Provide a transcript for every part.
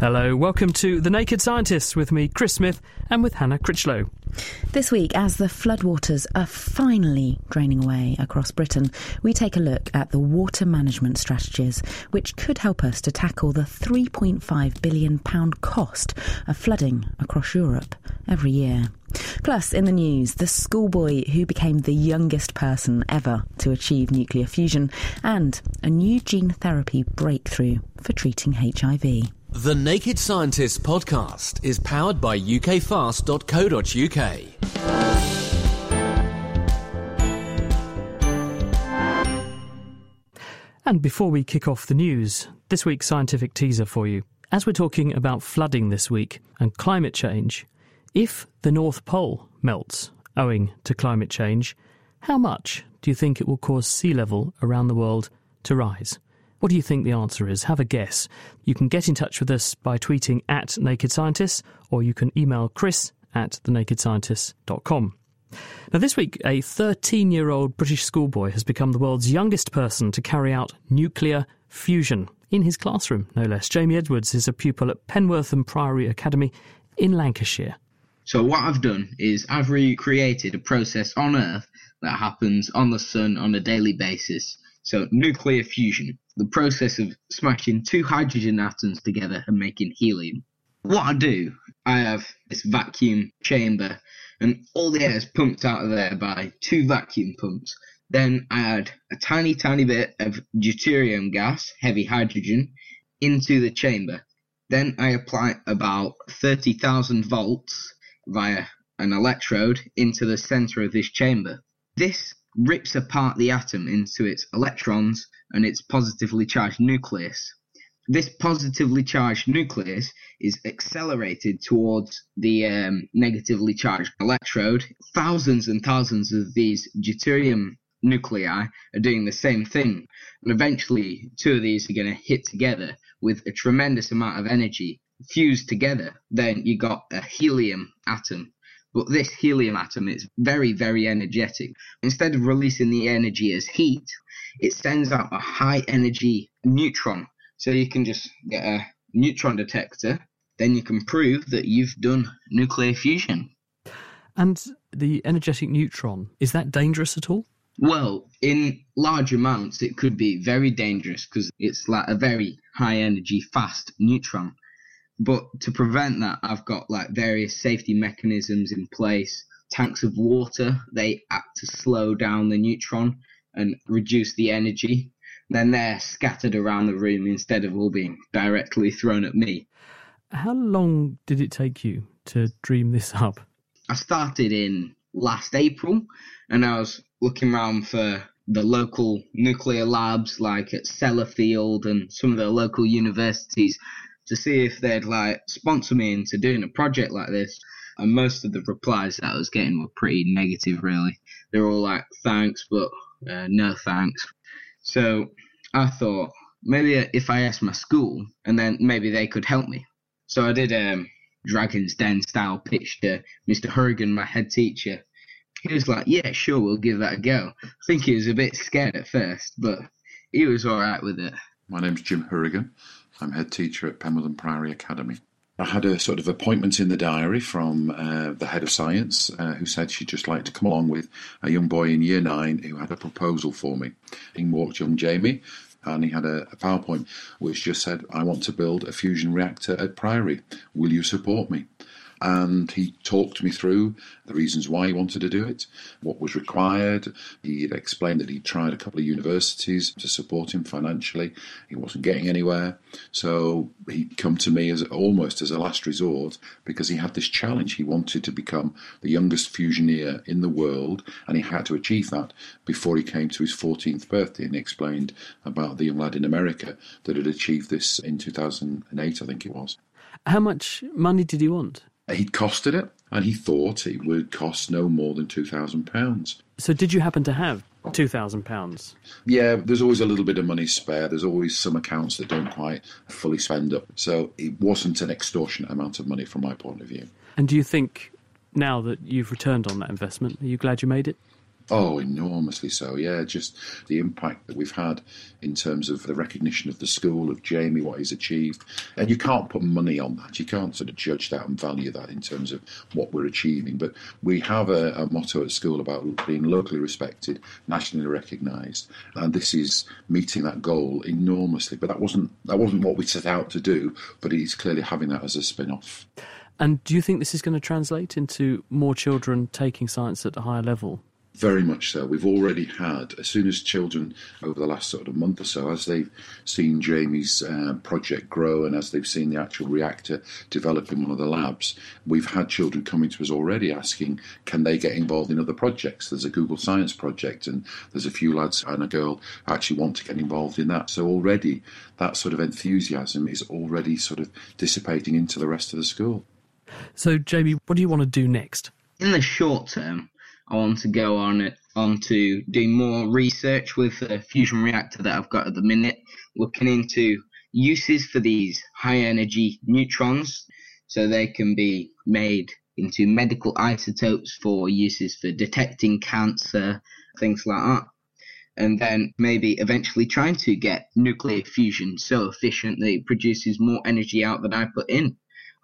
Hello, welcome to The Naked Scientists with me, Chris Smith, and with Hannah Critchlow. This week, as the floodwaters are finally draining away across Britain, we take a look at the water management strategies which could help us to tackle the £3.5 billion cost of flooding across Europe every year. Plus, in the news, the schoolboy who became the youngest person ever to achieve nuclear fusion, and a new gene therapy breakthrough for treating HIV. The Naked Scientists podcast is powered by ukfast.co.uk. And before we kick off the news, this week's scientific teaser for you. As we're talking about flooding this week and climate change, if the North Pole melts owing to climate change, how much do you think it will cause sea level around the world to rise? What do you think the answer is? Have a guess. You can get in touch with us by tweeting at Naked Scientists or you can email chris at thenakedscientists.com. Now, this week, a 13 year old British schoolboy has become the world's youngest person to carry out nuclear fusion in his classroom, no less. Jamie Edwards is a pupil at Penwortham Priory Academy in Lancashire. So, what I've done is I've recreated a process on Earth that happens on the Sun on a daily basis. So, nuclear fusion the process of smashing two hydrogen atoms together and making helium. What I do, I have this vacuum chamber, and all the air is pumped out of there by two vacuum pumps. Then I add a tiny, tiny bit of deuterium gas, heavy hydrogen, into the chamber. Then I apply about 30,000 volts via an electrode into the center of this chamber. This rips apart the atom into its electrons and its positively charged nucleus. This positively charged nucleus is accelerated towards the um, negatively charged electrode. Thousands and thousands of these deuterium nuclei are doing the same thing, and eventually two of these are going to hit together with a tremendous amount of energy fused together. Then you got a helium atom but this helium atom is very, very energetic. Instead of releasing the energy as heat, it sends out a high energy neutron. So you can just get a neutron detector, then you can prove that you've done nuclear fusion. And the energetic neutron, is that dangerous at all? Well, in large amounts, it could be very dangerous because it's like a very high energy, fast neutron. But to prevent that, I've got like various safety mechanisms in place. Tanks of water, they act to slow down the neutron and reduce the energy. Then they're scattered around the room instead of all being directly thrown at me. How long did it take you to dream this up? I started in last April and I was looking around for the local nuclear labs like at Sellafield and some of the local universities to see if they'd like sponsor me into doing a project like this. And most of the replies that I was getting were pretty negative, really. They were all like, thanks, but uh, no thanks. So I thought maybe if I asked my school and then maybe they could help me. So I did a um, Dragon's Den style pitch to Mr. Hurrigan, my head teacher. He was like, yeah, sure, we'll give that a go. I think he was a bit scared at first, but he was all right with it. My name's Jim Hurrigan. I'm head teacher at Penwortham Priory Academy. I had a sort of appointment in the diary from uh, the head of science uh, who said she'd just like to come along with a young boy in year nine who had a proposal for me. In walked young Jamie and he had a, a PowerPoint which just said, I want to build a fusion reactor at Priory. Will you support me? And he talked me through the reasons why he wanted to do it, what was required. He explained that he'd tried a couple of universities to support him financially. He wasn't getting anywhere. So he'd come to me as almost as a last resort because he had this challenge. He wanted to become the youngest fusioneer in the world, and he had to achieve that before he came to his 14th birthday. And he explained about the young lad in America that had achieved this in 2008, I think it was. How much money did he want? He'd costed it, and he thought it would cost no more than £2,000. So, did you happen to have £2,000? Yeah, there's always a little bit of money spare. There's always some accounts that don't quite fully spend up. So, it wasn't an extortionate amount of money from my point of view. And do you think now that you've returned on that investment, are you glad you made it? Oh, enormously so. Yeah, just the impact that we've had in terms of the recognition of the school, of Jamie, what he's achieved. And you can't put money on that. You can't sort of judge that and value that in terms of what we're achieving. But we have a, a motto at school about being locally respected, nationally recognised. And this is meeting that goal enormously. But that wasn't that wasn't what we set out to do, but he's clearly having that as a spin off. And do you think this is going to translate into more children taking science at a higher level? Very much so. We've already had, as soon as children over the last sort of month or so, as they've seen Jamie's uh, project grow and as they've seen the actual reactor develop in one of the labs, we've had children coming to us already asking, can they get involved in other projects? There's a Google Science project, and there's a few lads and a girl actually want to get involved in that. So already that sort of enthusiasm is already sort of dissipating into the rest of the school. So, Jamie, what do you want to do next? In the short term, I want to go on it on to do more research with the fusion reactor that I've got at the minute, looking into uses for these high energy neutrons so they can be made into medical isotopes for uses for detecting cancer, things like that. And then maybe eventually trying to get nuclear fusion so efficient that it produces more energy out than I put in.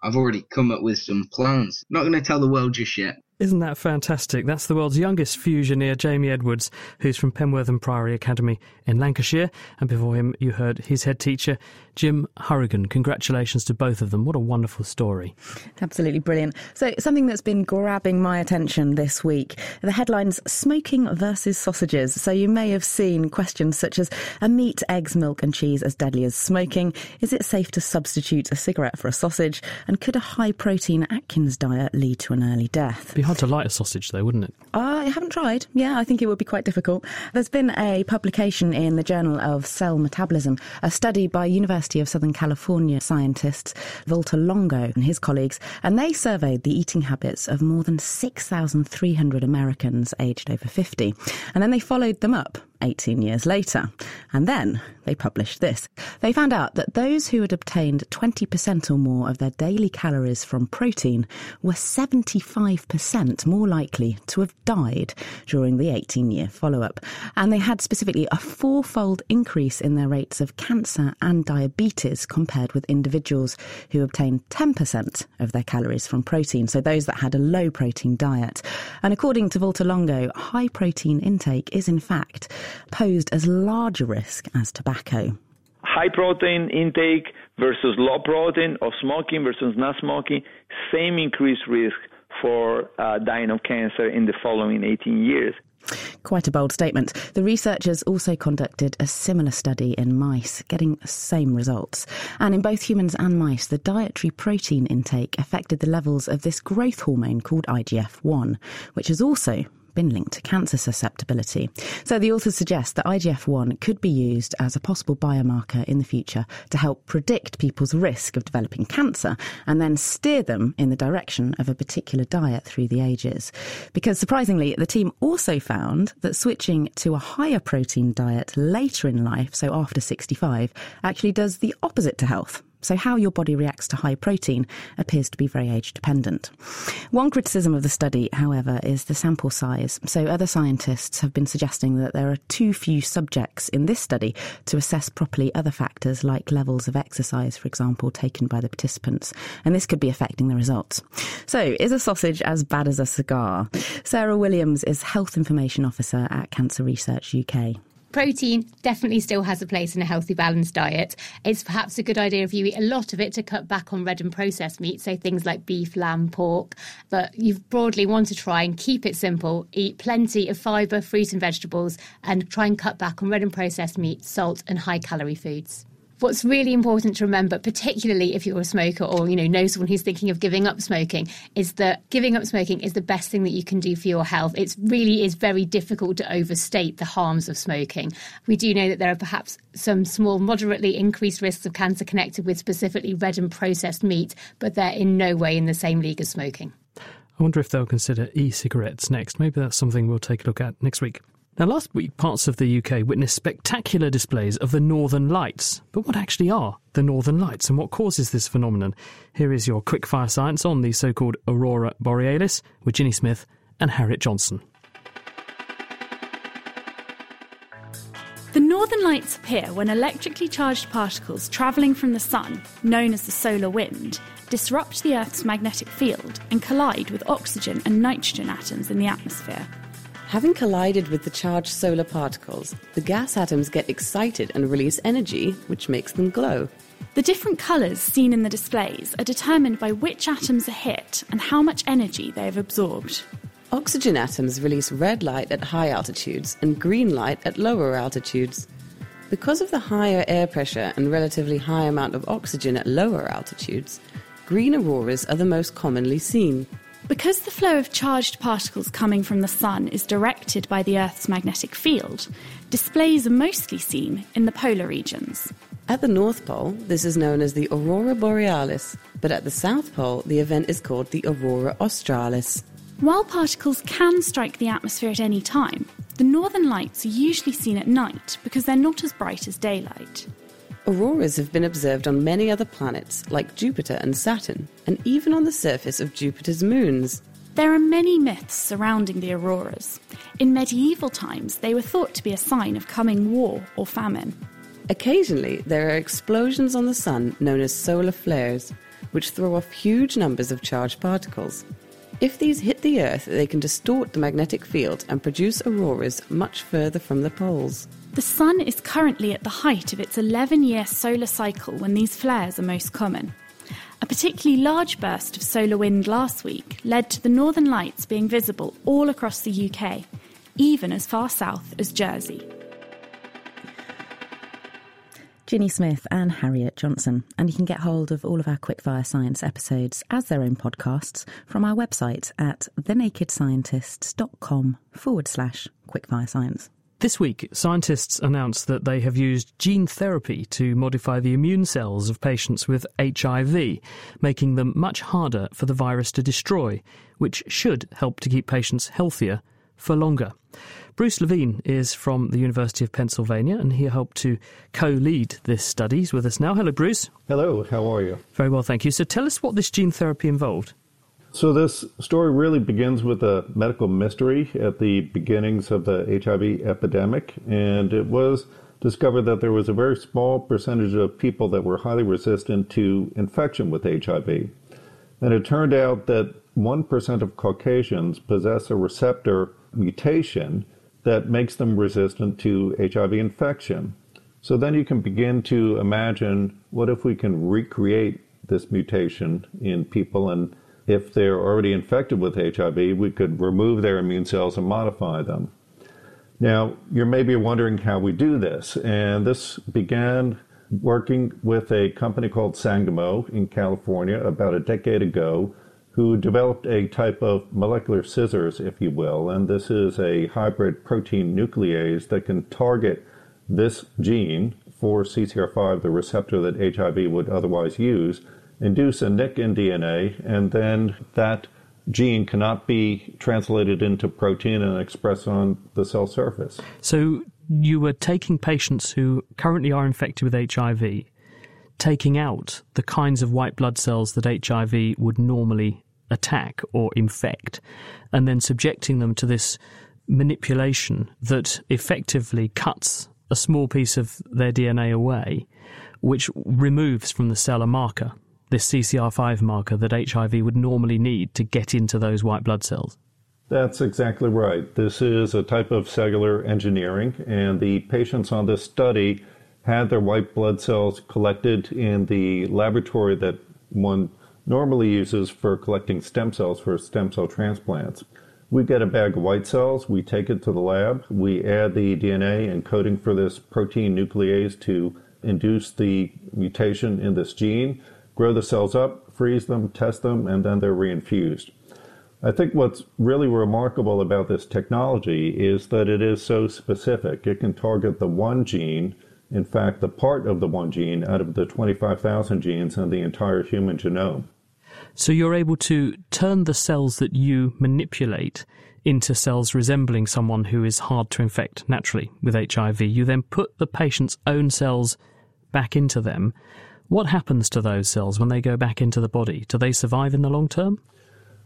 I've already come up with some plans. Not going to tell the world just yet. Isn't that fantastic? That's the world's youngest fusioneer, Jamie Edwards, who's from Penwortham and Priory Academy in Lancashire. And before him, you heard his head teacher, Jim Hurrigan. Congratulations to both of them. What a wonderful story. Absolutely brilliant. So, something that's been grabbing my attention this week the headlines Smoking versus Sausages. So, you may have seen questions such as Are meat, eggs, milk, and cheese as deadly as smoking? Is it safe to substitute a cigarette for a sausage? And could a high protein Atkins diet lead to an early death? Hard to light a sausage, though, wouldn't it? Uh, I haven't tried. Yeah, I think it would be quite difficult. There's been a publication in the Journal of Cell Metabolism, a study by University of Southern California scientists Valter Longo and his colleagues, and they surveyed the eating habits of more than 6,300 Americans aged over 50. And then they followed them up 18 years later. And then they published this. They found out that those who had obtained 20% or more of their daily calories from protein were 75% more likely to have died during the 18 year follow up. And they had specifically a fourfold increase in their rates of cancer and diabetes compared with individuals who obtained 10% of their calories from protein. So those that had a low protein diet. And according to Valter Longo, high protein intake is in fact posed as large a risk as tobacco. High protein intake versus low protein of smoking versus not smoking, same increased risk for uh, dying of cancer in the following 18 years. Quite a bold statement. The researchers also conducted a similar study in mice, getting the same results. And in both humans and mice, the dietary protein intake affected the levels of this growth hormone called IGF 1, which is also been linked to cancer susceptibility. So the authors suggest that IGF 1 could be used as a possible biomarker in the future to help predict people's risk of developing cancer and then steer them in the direction of a particular diet through the ages. Because surprisingly, the team also found that switching to a higher protein diet later in life, so after 65, actually does the opposite to health. So, how your body reacts to high protein appears to be very age dependent. One criticism of the study, however, is the sample size. So, other scientists have been suggesting that there are too few subjects in this study to assess properly other factors like levels of exercise, for example, taken by the participants. And this could be affecting the results. So, is a sausage as bad as a cigar? Sarah Williams is Health Information Officer at Cancer Research UK. Protein definitely still has a place in a healthy, balanced diet. It's perhaps a good idea if you eat a lot of it to cut back on red and processed meat, so things like beef, lamb, pork. But you broadly want to try and keep it simple. Eat plenty of fibre, fruit, and vegetables, and try and cut back on red and processed meat, salt, and high calorie foods what's really important to remember, particularly if you're a smoker or you know know someone who's thinking of giving up smoking, is that giving up smoking is the best thing that you can do for your health. It really is very difficult to overstate the harms of smoking. We do know that there are perhaps some small, moderately increased risks of cancer connected with specifically red and processed meat, but they're in no way in the same league as smoking. I wonder if they'll consider e cigarettes next. Maybe that's something we'll take a look at next week. Now, last week, parts of the UK witnessed spectacular displays of the Northern Lights. But what actually are the Northern Lights and what causes this phenomenon? Here is your quickfire science on the so called Aurora Borealis with Ginny Smith and Harriet Johnson. The northern lights appear when electrically charged particles travelling from the sun, known as the solar wind, disrupt the Earth's magnetic field and collide with oxygen and nitrogen atoms in the atmosphere. Having collided with the charged solar particles, the gas atoms get excited and release energy, which makes them glow. The different colours seen in the displays are determined by which atoms are hit and how much energy they have absorbed. Oxygen atoms release red light at high altitudes and green light at lower altitudes. Because of the higher air pressure and relatively high amount of oxygen at lower altitudes, green auroras are the most commonly seen. Because the flow of charged particles coming from the Sun is directed by the Earth's magnetic field, displays are mostly seen in the polar regions. At the North Pole, this is known as the Aurora Borealis, but at the South Pole, the event is called the Aurora Australis. While particles can strike the atmosphere at any time, the northern lights are usually seen at night because they're not as bright as daylight. Auroras have been observed on many other planets, like Jupiter and Saturn, and even on the surface of Jupiter's moons. There are many myths surrounding the auroras. In medieval times, they were thought to be a sign of coming war or famine. Occasionally, there are explosions on the Sun known as solar flares, which throw off huge numbers of charged particles. If these hit the Earth, they can distort the magnetic field and produce auroras much further from the poles. The Sun is currently at the height of its 11 year solar cycle when these flares are most common. A particularly large burst of solar wind last week led to the northern lights being visible all across the UK, even as far south as Jersey. Ginny Smith and Harriet Johnson. And you can get hold of all of our Quickfire Science episodes as their own podcasts from our website at thenakedscientists.com forward slash quickfire science. This week, scientists announced that they have used gene therapy to modify the immune cells of patients with HIV, making them much harder for the virus to destroy, which should help to keep patients healthier for longer. Bruce Levine is from the University of Pennsylvania and he helped to co lead this study. He's with us now. Hello, Bruce. Hello, how are you? Very well, thank you. So tell us what this gene therapy involved. So, this story really begins with a medical mystery at the beginnings of the HIV epidemic, and it was discovered that there was a very small percentage of people that were highly resistant to infection with HIV. And it turned out that 1% of Caucasians possess a receptor mutation that makes them resistant to HIV infection. So then you can begin to imagine what if we can recreate this mutation in people and if they're already infected with HIV, we could remove their immune cells and modify them. Now, you're maybe wondering how we do this, and this began working with a company called Sangamo in California about a decade ago, who developed a type of molecular scissors, if you will, and this is a hybrid protein nuclease that can target this gene for CCR5, the receptor that HIV would otherwise use, induce a nick in DNA, and then that gene cannot be translated into protein and expressed on the cell surface. So you were taking patients who currently are infected with HIV, taking out the kinds of white blood cells that HIV would normally attack or infect, and then subjecting them to this manipulation that effectively cuts a small piece of their DNA away, which removes from the cell a marker this CCR5 marker that HIV would normally need to get into those white blood cells? That's exactly right. This is a type of cellular engineering, and the patients on this study had their white blood cells collected in the laboratory that one normally uses for collecting stem cells for stem cell transplants. We get a bag of white cells, we take it to the lab, we add the DNA encoding for this protein nuclease to induce the mutation in this gene, grow the cells up, freeze them, test them, and then they're reinfused. I think what's really remarkable about this technology is that it is so specific. It can target the one gene, in fact, the part of the one gene out of the 25,000 genes in the entire human genome. So you're able to turn the cells that you manipulate into cells resembling someone who is hard to infect naturally with HIV. You then put the patient's own cells back into them. What happens to those cells when they go back into the body? Do they survive in the long term?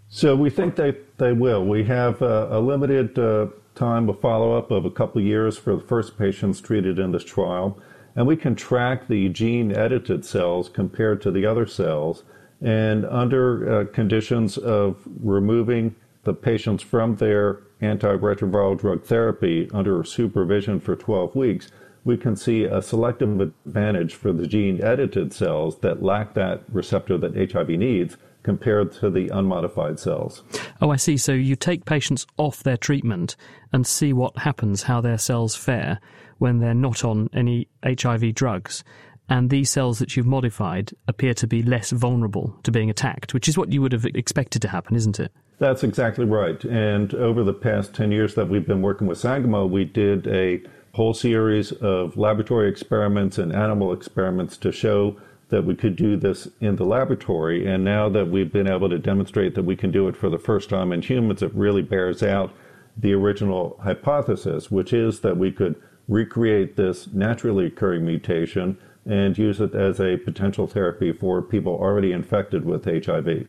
So we think they, they will. We have a, limited uh, time of follow up of a couple of years for the first patients treated in this trial, and we can track the gene edited cells compared to the other cells and under uh, conditions of removing the patients from their antiretroviral drug therapy under supervision for 12 weeks, we can see a selective advantage for the gene edited cells that lack that receptor that HIV needs compared to the unmodified cells. Oh, I see. So you take patients off their treatment and see what happens, how their cells fare when they're not on any HIV drugs and these cells that you've modified appear to be less vulnerable to being attacked, which is what you would have expected to happen, isn't it? That's exactly right. And over the past 10 years that we've been working with Sangamo, we did a whole series of laboratory experiments and animal experiments to show that we could do this in the laboratory. And now that we've been able to demonstrate that we can do it for the first time in humans, it really bears out the original hypothesis, which is that we could recreate this naturally occurring mutation and use it as a potential therapy for people already infected with HIV.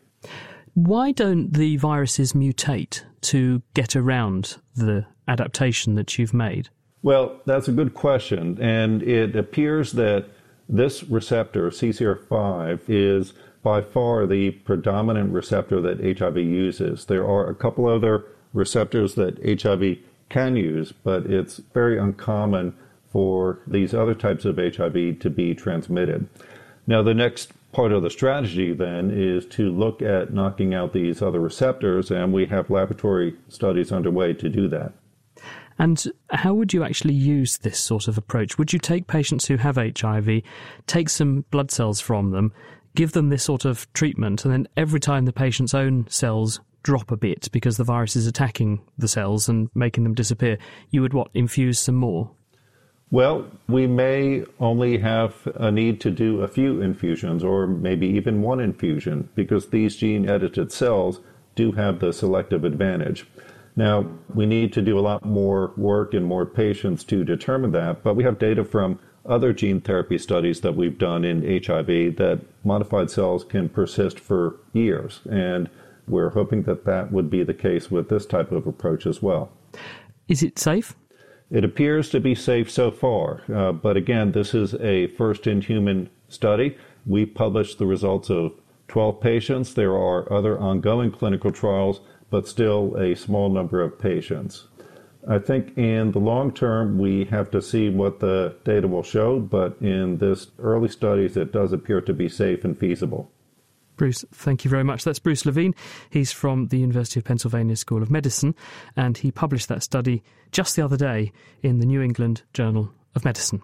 Why don't the viruses mutate to get around the adaptation that you've made? Well, that's a good question. And it appears that this receptor, CCR5, is by far the predominant receptor that HIV uses. There are a couple other receptors that HIV can use, but it's very uncommon for these other types of HIV to be transmitted. Now, the next part of the strategy then is to look at knocking out these other receptors, and we have laboratory studies underway to do that. And how would you actually use this sort of approach? Would you take patients who have HIV, take some blood cells from them, give them this sort of treatment, and then every time the patient's own cells drop a bit because the virus is attacking the cells and making them disappear, you would what, infuse some more? Well, we may only have a need to do a few infusions or maybe even one infusion because these gene edited cells do have the selective advantage. Now, we need to do a lot more work in more patients to determine that, but we have data from other gene therapy studies that we've done in HIV that modified cells can persist for years, and we're hoping that that would be the case with this type of approach as well. Is it safe? It appears to be safe so far, uh, but again, this is a first in human study. We published the results of 12 patients. There are other ongoing clinical trials, but still a small number of patients. I think in the long term, we have to see what the data will show, but in this early studies, it does appear to be safe and feasible. Bruce, thank you very much. That's Bruce Levine. He's from the University of Pennsylvania School of Medicine, and he published that study just the other day in the New England Journal of Medicine.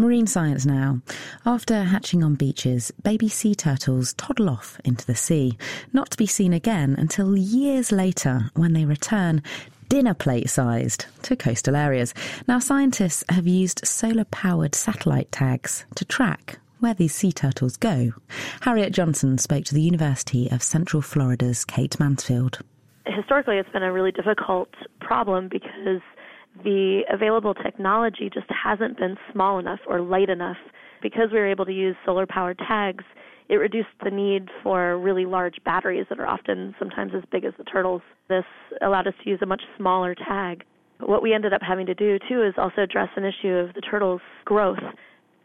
Marine science now. After hatching on beaches, baby sea turtles toddle off into the sea, not to be seen again until years later when they return dinner plate sized to coastal areas. Now, scientists have used solar powered satellite tags to track where these sea turtles go. Harriet Johnson spoke to the University of Central Florida's Kate Mansfield. Historically, it's been a really difficult problem because the available technology just hasn't been small enough or light enough. Because we were able to use solar powered tags, it reduced the need for really large batteries that are often sometimes as big as the turtles. This allowed us to use a much smaller tag. But what we ended up having to do, too, is also address an issue of the turtles' growth.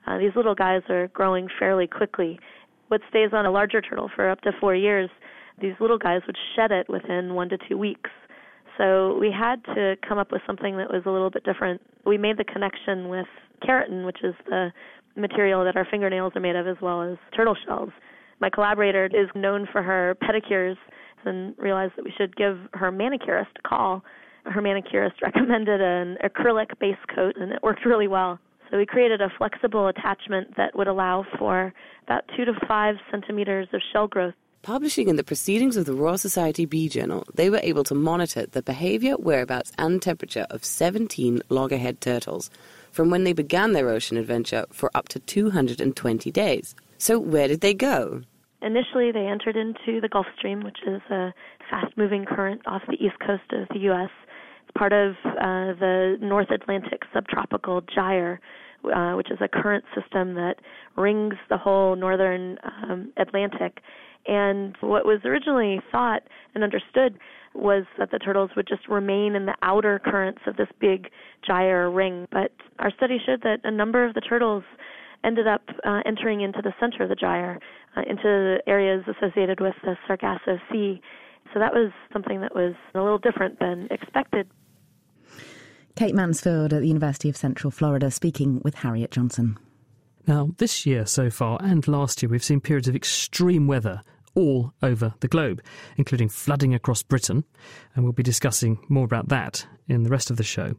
Uh, these little guys are growing fairly quickly. What stays on a larger turtle for up to four years, these little guys would shed it within one to two weeks. So we had to come up with something that was a little bit different. We made the connection with keratin, which is the material that our fingernails are made of, as well as turtle shells. My collaborator is known for her pedicures and realized that we should give her manicurist a call. Her manicurist recommended an acrylic base coat, and it worked really well. So we created a flexible attachment that would allow for about two to five centimeters of shell growth. Publishing in the Proceedings of the Royal Society B Journal, they were able to monitor the behavior, whereabouts, and temperature of 17 loggerhead turtles from when they began their ocean adventure for up to 220 days. So, where did they go? Initially, they entered into the Gulf Stream, which is a fast moving current off the east coast of the U.S. It's part of uh, the North Atlantic subtropical gyre, uh, which is a current system that rings the whole northern um, Atlantic. And what was originally thought and understood was that the turtles would just remain in the outer currents of this big gyre ring. But our study showed that a number of the turtles ended up uh, entering into the center of the gyre, uh, into the areas associated with the Sargasso Sea. So that was something that was a little different than expected. Kate Mansfield at the University of Central Florida speaking with Harriet Johnson. Now, this year so far and last year, we've seen periods of extreme weather all over the globe, including flooding across Britain. And we'll be discussing more about that in the rest of the show.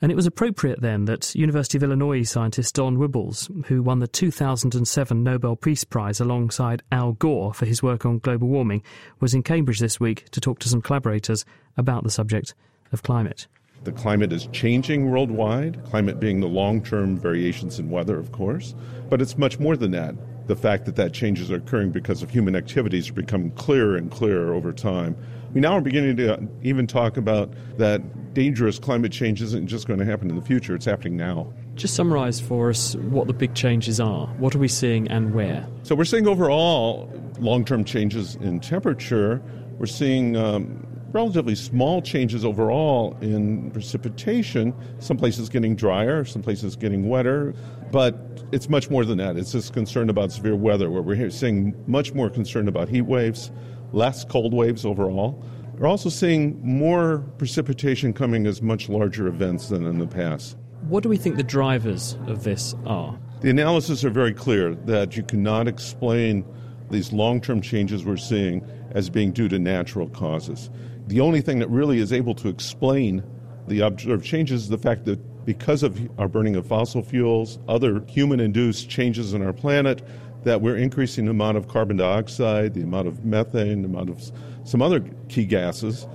And it was appropriate then that University of Illinois scientist Don Wuebbles, who won the 2007 Nobel Peace Prize alongside Al Gore for his work on global warming, was in Cambridge this week to talk to some collaborators about the subject of climate. The climate is changing worldwide, climate being the long term variations in weather, of course, but it's much more than that the fact that that changes are occurring because of human activities are becoming clearer and clearer over time. We now are beginning to even talk about that dangerous climate change isn't just going to happen in the future, it's happening now. Just summarize for us what the big changes are. What are we seeing and where? So, we're seeing overall long term changes in temperature. We're seeing um, relatively small changes overall in precipitation. Some places getting drier, some places getting wetter. But it's much more than that. It's just concern about severe weather, where we're seeing much more concern about heat waves, less cold waves overall. We're also seeing more precipitation coming as much larger events than in the past. What do we think the drivers of this are? The analysis are very clear that you cannot explain these long term changes we're seeing as being due to natural causes. The only thing that really is able to explain the observed changes is the fact that because of our burning of fossil fuels, other human induced changes in our planet, that we're increasing the amount of carbon dioxide, the amount of methane, the amount of some other key gases.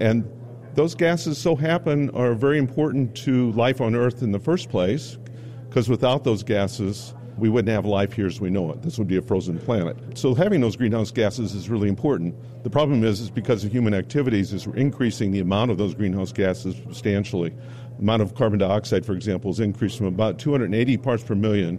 And those gases, so happen, are very important to life on Earth in the first place, because without those gases, we wouldn't have life here as we know it. This would be a frozen planet. So having those greenhouse gases is really important. The problem is, is because of human activities, is we're increasing the amount of those greenhouse gases substantially The amount of carbon dioxide, for example, has increased from about 280 parts per million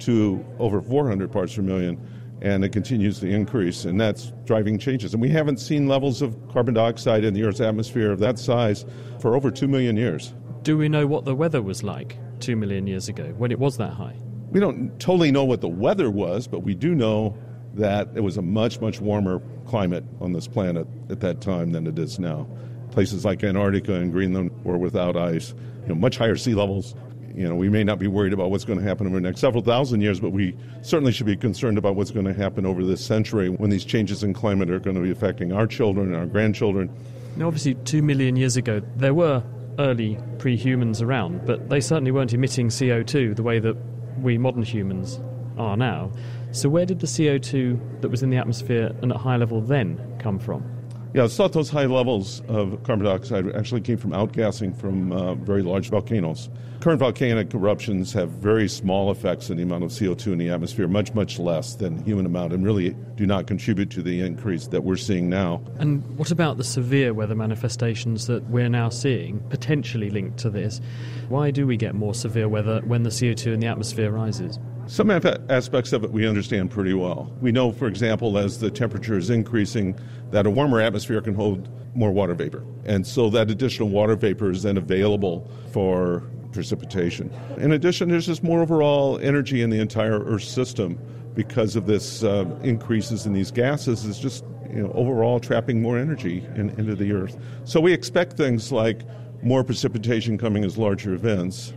to over 400 parts per million, and it continues to increase, and that's driving changes. And we haven't seen levels of carbon dioxide in the Earth's atmosphere of that size for over 2 million years. Do we know what the weather was like 2 million years ago when it was that high? We don't totally know what the weather was, but we do know that it was a much, much warmer climate on this planet at that time than it is now places like Antarctica and Greenland were without ice, you know, much higher sea levels. You know, we may not be worried about what's going to happen over the next several thousand years, but we certainly should be concerned about what's going to happen over this century when these changes in climate are going to be affecting our children and our grandchildren. Now, obviously, two million years ago, there were early pre humans around, but they certainly weren't emitting CO2 the way that we modern humans are now. So, where did the CO2 that was in the atmosphere and at high level then come from? Yeah, it's thought those high levels of carbon dioxide actually came from outgassing from uh, very large volcanoes. Current volcanic eruptions have very small effects in the amount of CO2 in the atmosphere, much, much less than human amount, and really do not contribute to the increase that we're seeing now. And what about the severe weather manifestations that we're now seeing, potentially linked to this? Why do we get more severe weather when the CO2 in the atmosphere rises? Some aspects of it we understand pretty well. We know, for example, as the temperature is increasing, that a warmer atmosphere can hold more water vapor. And so that additional water vapor is then available for precipitation. In addition, there's just more overall energy in the entire Earth system because of this uh, increases in these gases. It's just you know, overall trapping more energy in, into the earth. So we expect things like more precipitation coming as larger events.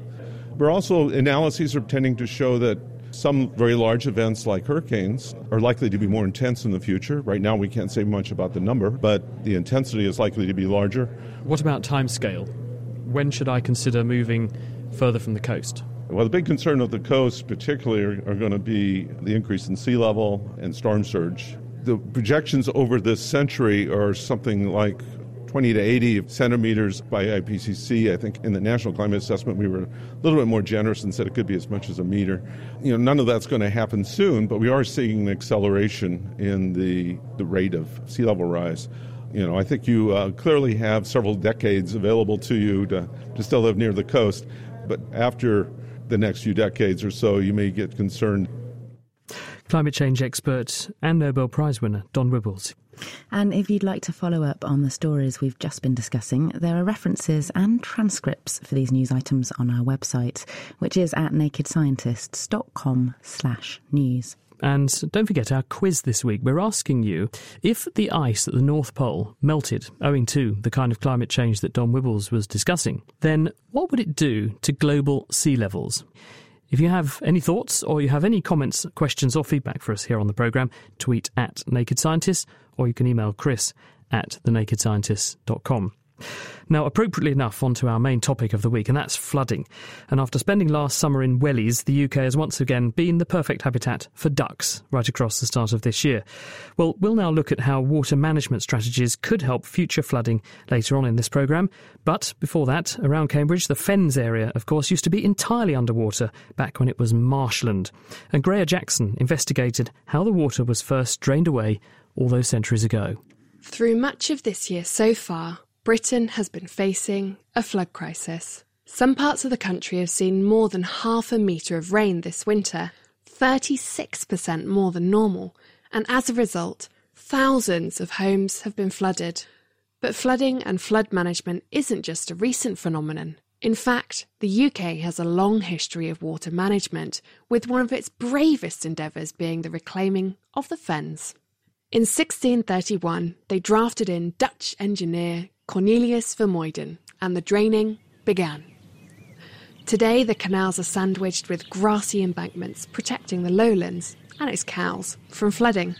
But also, analyses are tending to show that some very large events like hurricanes are likely to be more intense in the future. Right now, we can't say much about the number, but the intensity is likely to be larger. What about timescale? When should I consider moving further from the coast? Well, the big concern of the coast, particularly, are, are going to be the increase in sea level and storm surge. The projections over this century are something like 20 to 80 centimeters by IPCC. I think in the National Climate Assessment, we were a little bit more generous and said it could be as much as a meter. You know, none of that's going to happen soon, but we are seeing an acceleration in the, the rate of sea level rise. You know, I think you uh, clearly have several decades available to you to, to still live near the coast, but after the next few decades or so, you may get concerned. Climate change expert and Nobel Prize winner Don Wuebbles. And if you'd like to follow up on the stories we've just been discussing, there are references and transcripts for these news items on our website, which is at nakedscientists.com slash news. And don't forget our quiz this week. We're asking you if the ice at the North Pole melted owing to the kind of climate change that Don Wuebbles was discussing, then what would it do to global sea levels? If you have any thoughts or you have any comments, questions, or feedback for us here on the programme, tweet at Naked Scientists or you can email chris at thenakedscientists.com. Now, appropriately enough, onto our main topic of the week, and that's flooding. And after spending last summer in Wellies, the UK has once again been the perfect habitat for ducks right across the start of this year. Well, we'll now look at how water management strategies could help future flooding later on in this programme. But before that, around Cambridge, the Fens area, of course, used to be entirely underwater back when it was marshland. And Greer Jackson investigated how the water was first drained away all those centuries ago. Through much of this year so far, Britain has been facing a flood crisis. Some parts of the country have seen more than half a metre of rain this winter, 36% more than normal, and as a result, thousands of homes have been flooded. But flooding and flood management isn't just a recent phenomenon. In fact, the UK has a long history of water management, with one of its bravest endeavours being the reclaiming of the Fens. In 1631, they drafted in Dutch engineer Cornelius Vermuyden, and the draining began. Today, the canals are sandwiched with grassy embankments protecting the lowlands and its cows from flooding.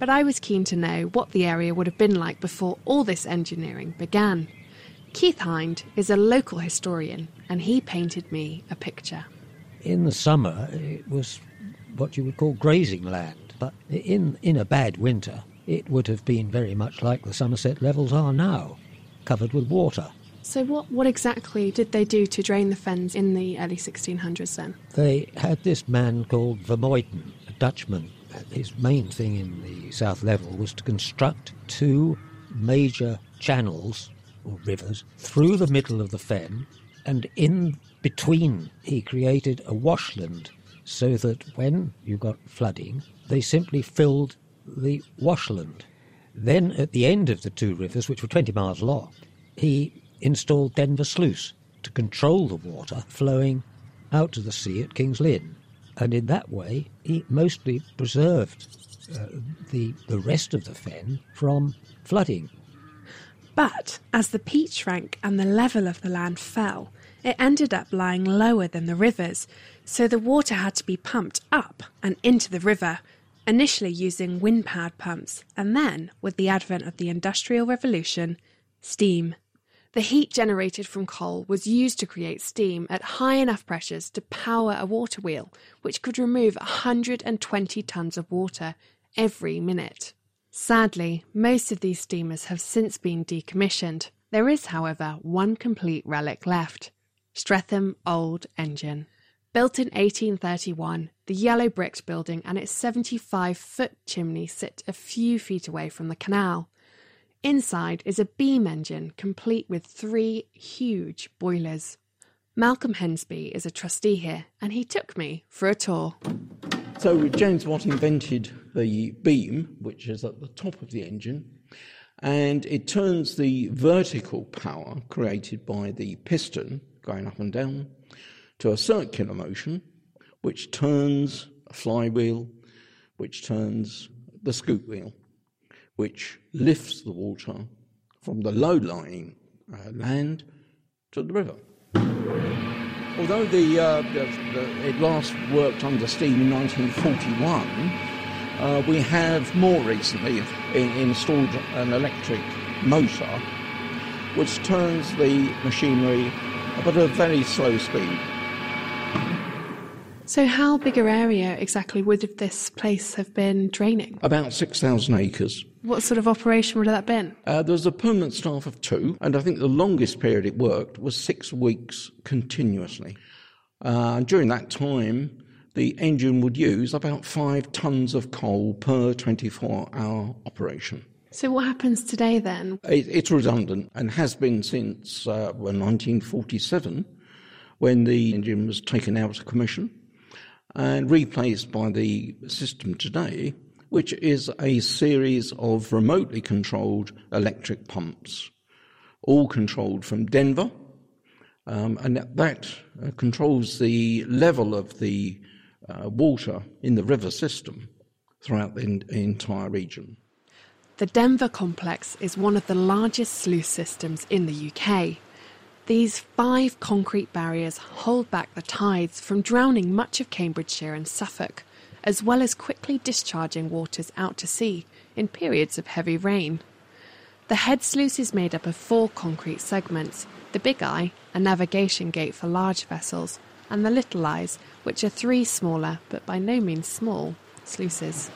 But I was keen to know what the area would have been like before all this engineering began. Keith Hind is a local historian, and he painted me a picture. In the summer, it was what you would call grazing land but in, in a bad winter, it would have been very much like the Somerset levels are now, covered with water. So, what, what exactly did they do to drain the fens in the early 1600s then? They had this man called Vermuyden, a Dutchman. His main thing in the South Level was to construct two major channels, or rivers, through the middle of the fen, and in between he created a washland so that when you got flooding, they simply filled the washland. Then, at the end of the two rivers, which were 20 miles long, he installed Denver Sluice to control the water flowing out to the sea at King's Lynn. And in that way, he mostly preserved uh, the, the rest of the fen from flooding. But as the peat shrank and the level of the land fell, it ended up lying lower than the rivers, so the water had to be pumped up and into the river, initially using wind powered pumps, and then, with the advent of the Industrial Revolution, steam. The heat generated from coal was used to create steam at high enough pressures to power a water wheel, which could remove 120 tons of water every minute. Sadly, most of these steamers have since been decommissioned. There is, however, one complete relic left Stretham Old Engine. Built in 1831, the yellow bricked building and its 75 foot chimney sit a few feet away from the canal. Inside is a beam engine complete with three huge boilers. Malcolm Hensby is a trustee here and he took me for a tour. So, James Watt invented the beam, which is at the top of the engine, and it turns the vertical power created by the piston going up and down to a circular motion which turns a flywheel, which turns the scoop wheel. which lifts the water from the low lying uh, land to the river. Although the, uh, the, the, it last worked under steam in 1941, uh, we have more recently in, installed an electric motor which turns the machinery at a very slow speed. So, how big an area exactly would this place have been draining? About 6,000 acres. What sort of operation would that have been? Uh, there was a permanent staff of two, and I think the longest period it worked was six weeks continuously. Uh, during that time, the engine would use about five tons of coal per 24 hour operation. So, what happens today then? It, it's redundant and has been since uh, 1947 when the engine was taken out of commission and replaced by the system today, which is a series of remotely controlled electric pumps, all controlled from Denver. Um, and that uh, controls the level of the uh, water in the river system throughout the, in- the entire region. The Denver complex is one of the largest sluice systems in the UK. These five concrete barriers hold back the tides from drowning much of Cambridgeshire and Suffolk, as well as quickly discharging waters out to sea in periods of heavy rain. The head sluice is made up of four concrete segments the Big Eye, a navigation gate for large vessels, and the Little Eyes, which are three smaller, but by no means small, sluices.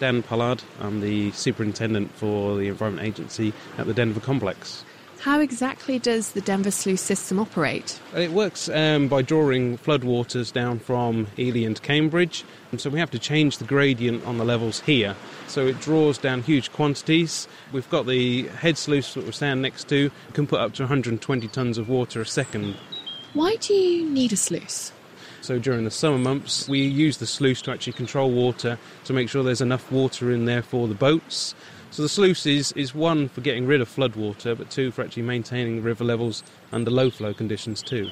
Dan Pollard, I'm the superintendent for the Environment Agency at the Denver Complex. How exactly does the Denver sluice system operate? It works um, by drawing floodwaters down from Ely and Cambridge, and so we have to change the gradient on the levels here. So it draws down huge quantities. We've got the head sluice that we stand next to, can put up to 120 tonnes of water a second. Why do you need a sluice? So during the summer months, we use the sluice to actually control water to make sure there's enough water in there for the boats. So the sluice is, is one for getting rid of floodwater, but two for actually maintaining river levels under low flow conditions too.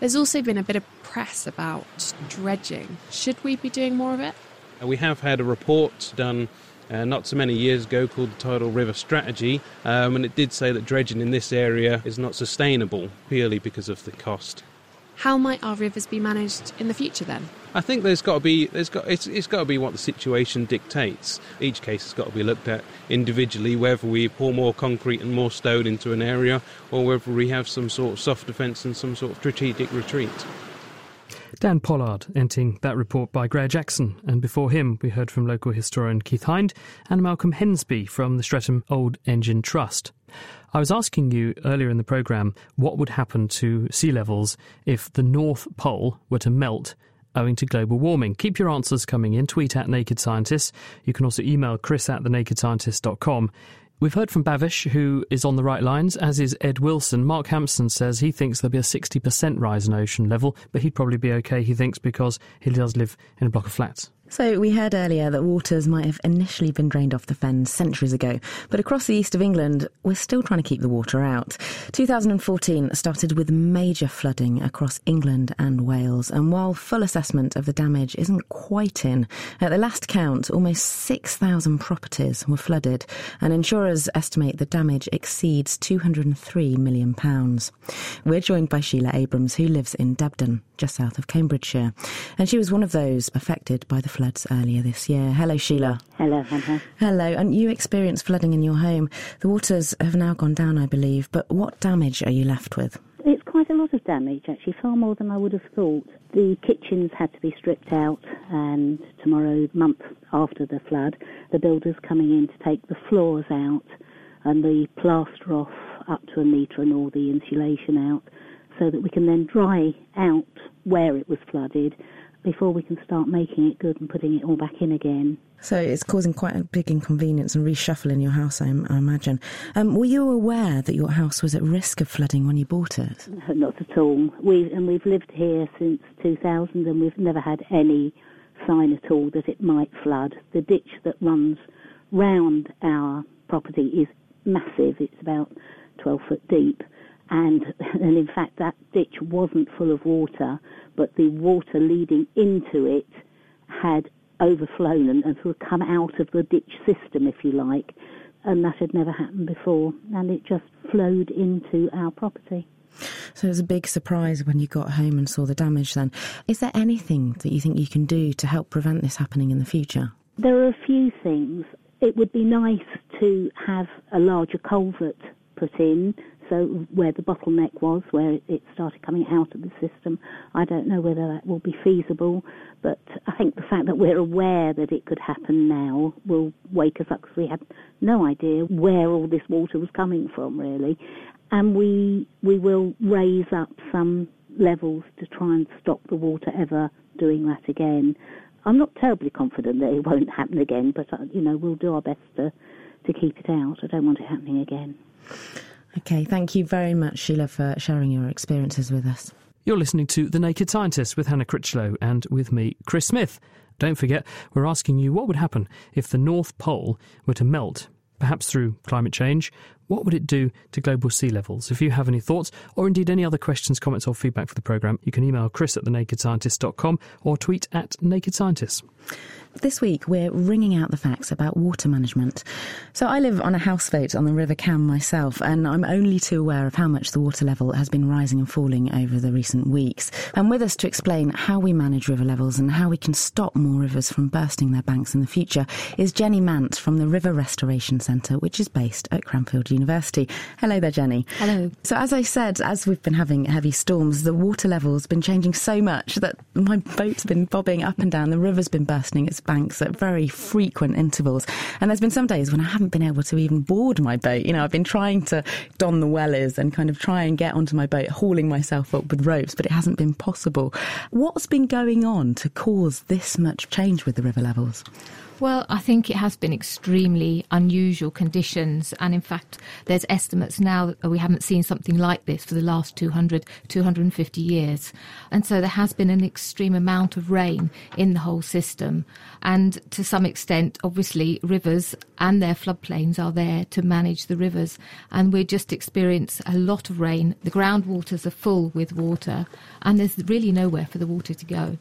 There's also been a bit of press about dredging. Should we be doing more of it? Uh, we have had a report done uh, not so many years ago called the Tidal River Strategy, um, and it did say that dredging in this area is not sustainable purely because of the cost. How might our rivers be managed in the future then? I think there's got to be there's got it's, it's got to be what the situation dictates. Each case has got to be looked at individually, whether we pour more concrete and more stone into an area, or whether we have some sort of soft defence and some sort of strategic retreat. Dan Pollard ending that report by Graihagh Jackson, and before him we heard from local historian Keith Hind and Malcolm Hensby from the Stretham Old Engine Trust. I was asking you earlier in the programme what would happen to sea levels if the North Pole were to melt owing to global warming. Keep your answers coming in. Tweet at Naked Scientists. You can also email chris at thenakedscientist.com. We've heard from Bavish, who is on the right lines, as is Ed Wilson. Mark Hampson says he thinks there'll be a 60% rise in ocean level, but he'd probably be okay, he thinks, because he does live in a block of flats. So, we heard earlier that waters might have initially been drained off the fens centuries ago, but across the east of England, we're still trying to keep the water out. 2014 started with major flooding across England and Wales, and while full assessment of the damage isn't quite in, at the last count, almost 6,000 properties were flooded, and insurers estimate the damage exceeds £203 million. We're joined by Sheila Abrams, who lives in Debden, just south of Cambridgeshire, and she was one of those affected by the floods earlier this year. Hello, Sheila. Hello, Hannah. Hello, and you experienced flooding in your home. The waters have now gone down, I believe, but what damage are you left with? It's quite a lot of damage, actually, far more than I would have thought. The kitchens had to be stripped out, and tomorrow, month after the flood, the builder's coming in to take the floors out and the plaster off up to a metre and all the insulation out so that we can then dry out where it was flooded before we can start making it good and putting it all back in again. So it's causing quite a big inconvenience and reshuffle in your house, I, I imagine. Um, were you aware that your house was at risk of flooding when you bought it? Not at all. We and we've lived here since 2000, and we've never had any sign at all that it might flood. The ditch that runs round our property is massive. It's about 12 foot deep, and and in fact that ditch wasn't full of water, but the water leading into it had overflown and, and sort of come out of the ditch system, if you like. And that had never happened before, and it just flowed into our property. So it was a big surprise when you got home and saw the damage then. Is there anything that you think you can do to help prevent this happening in the future? There are a few things. It would be nice to have a larger culvert put in so where the bottleneck was, where it started coming out of the system, I don't know whether that will be feasible. But I think the fact that we're aware that it could happen now will wake us up because we had no idea where all this water was coming from, really. And we we will raise up some levels to try and stop the water ever doing that again. I'm not terribly confident that it won't happen again, but uh, you know we'll do our best to to keep it out. I don't want it happening again. Okay, thank you very much, Sheila, for sharing your experiences with us. You're listening to The Naked Scientist with Hannah Critchlow and with me, Chris Smith. Don't forget, we're asking you what would happen if the North Pole were to melt, perhaps through climate change. What would it do to global sea levels? If you have any thoughts, or indeed any other questions, comments, or feedback for the programme, you can email chris at thenakedscientist.com or tweet at Naked Scientist. This week, we're ringing out the facts about water management. So, I live on a houseboat on the River Cam myself, and I'm only too aware of how much the water level has been rising and falling over the recent weeks. And with us to explain how we manage river levels and how we can stop more rivers from bursting their banks in the future is Jenny Mant from the River Restoration Centre, which is based at Cranfield University. Hello there, Jenny. Hello. So, as I said, as we've been having heavy storms, the water level's been changing so much that my boat's been bobbing up and down, the river's been bursting its banks at very frequent intervals. And there's been some days when I haven't been able to even board my boat. You know, I've been trying to don the wellies and kind of try and get onto my boat, hauling myself up with ropes, but it hasn't been possible. What's been going on to cause this much change with the river levels? Well, I think it has been extremely unusual conditions. And in fact, there's estimates now that we haven't seen something like this for the last 200, 250 years. And so there has been an extreme amount of rain in the whole system. And to some extent, obviously, rivers and their floodplains are there to manage the rivers. And we just experience a lot of rain. The groundwaters are full with water, and there's really nowhere for the water to go.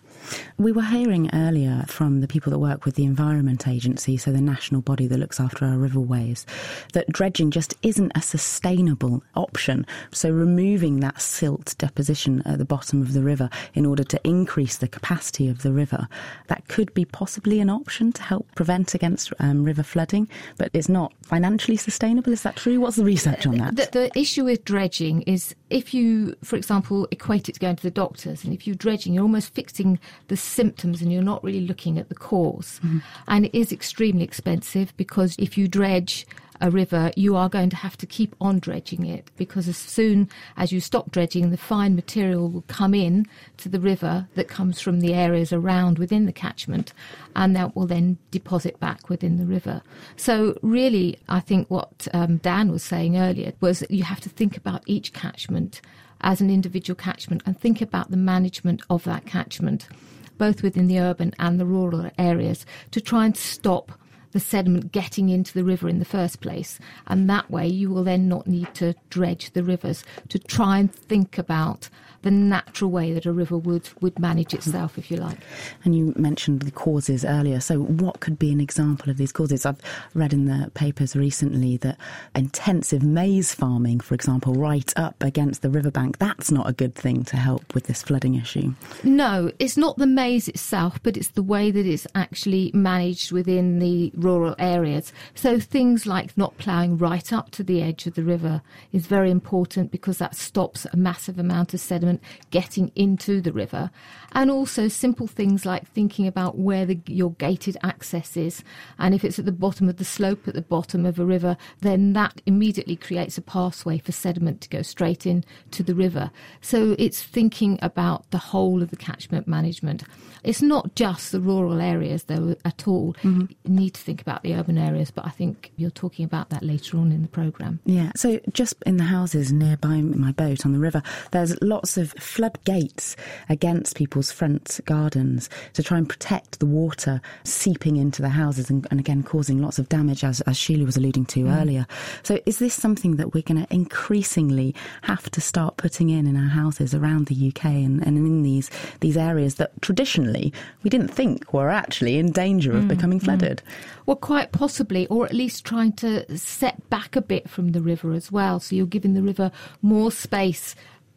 We were hearing earlier from the people that work with the Environment Agency, so the national body that looks after our riverways, that dredging just isn't a sustainable option. So removing that silt deposition at the bottom of the river in order to increase the capacity of the river, that could be possibly an option to help prevent against um, river flooding, but it's not financially sustainable. Is that true? What's the research on that? The, the issue with dredging is if you, for example, equate it to going to the doctors, and if you're dredging, you're almost fixing the symptoms and you're not really looking at the cause. Mm-hmm. And it is extremely expensive because if you dredge a river, you are going to have to keep on dredging it because as soon as you stop dredging, the fine material will come in to the river that comes from the areas around within the catchment, and that will then deposit back within the river. So, really, I think what um, Dan was saying earlier was that you have to think about each catchment as an individual catchment and think about the management of that catchment, both within the urban and the rural areas, to try and stop the sediment getting into the river in the first place. And that way, you will then not need to dredge the rivers to try and think about the natural way that a river would, would manage itself, if you like. And you mentioned the causes earlier. So, what could be an example of these causes? I've read in the papers recently that intensive maize farming, for example, right up against the riverbank, that's not a good thing to help with this flooding issue. No, it's not the maize itself, but it's the way that it's actually managed within the rural areas. So, things like not ploughing right up to the edge of the river is very important because that stops a massive amount of sediment getting into the river. And also simple things like thinking about where the, your gated access is. And if it's at the bottom of the slope at the bottom of a river, then that immediately creates a pathway for sediment to go straight in to the river. So it's thinking about the whole of the catchment management. It's not just the rural areas, though, at all. Mm-hmm. You need to think about the urban areas, but I think you're talking about that later on in the programme. Yeah, so just in the houses nearby my boat on the river, there's lots lots of floodgates against people's front gardens to try and protect the water seeping into the houses and, and again causing lots of damage, as, as Sheila was alluding to mm. earlier. So, is this something that we're going to increasingly have to start putting in in our houses around the UK and, and in these these areas that traditionally we didn't think were actually in danger of mm. becoming mm. flooded? Well, quite possibly, or at least trying to set back a bit from the river as well. So you're giving the river more space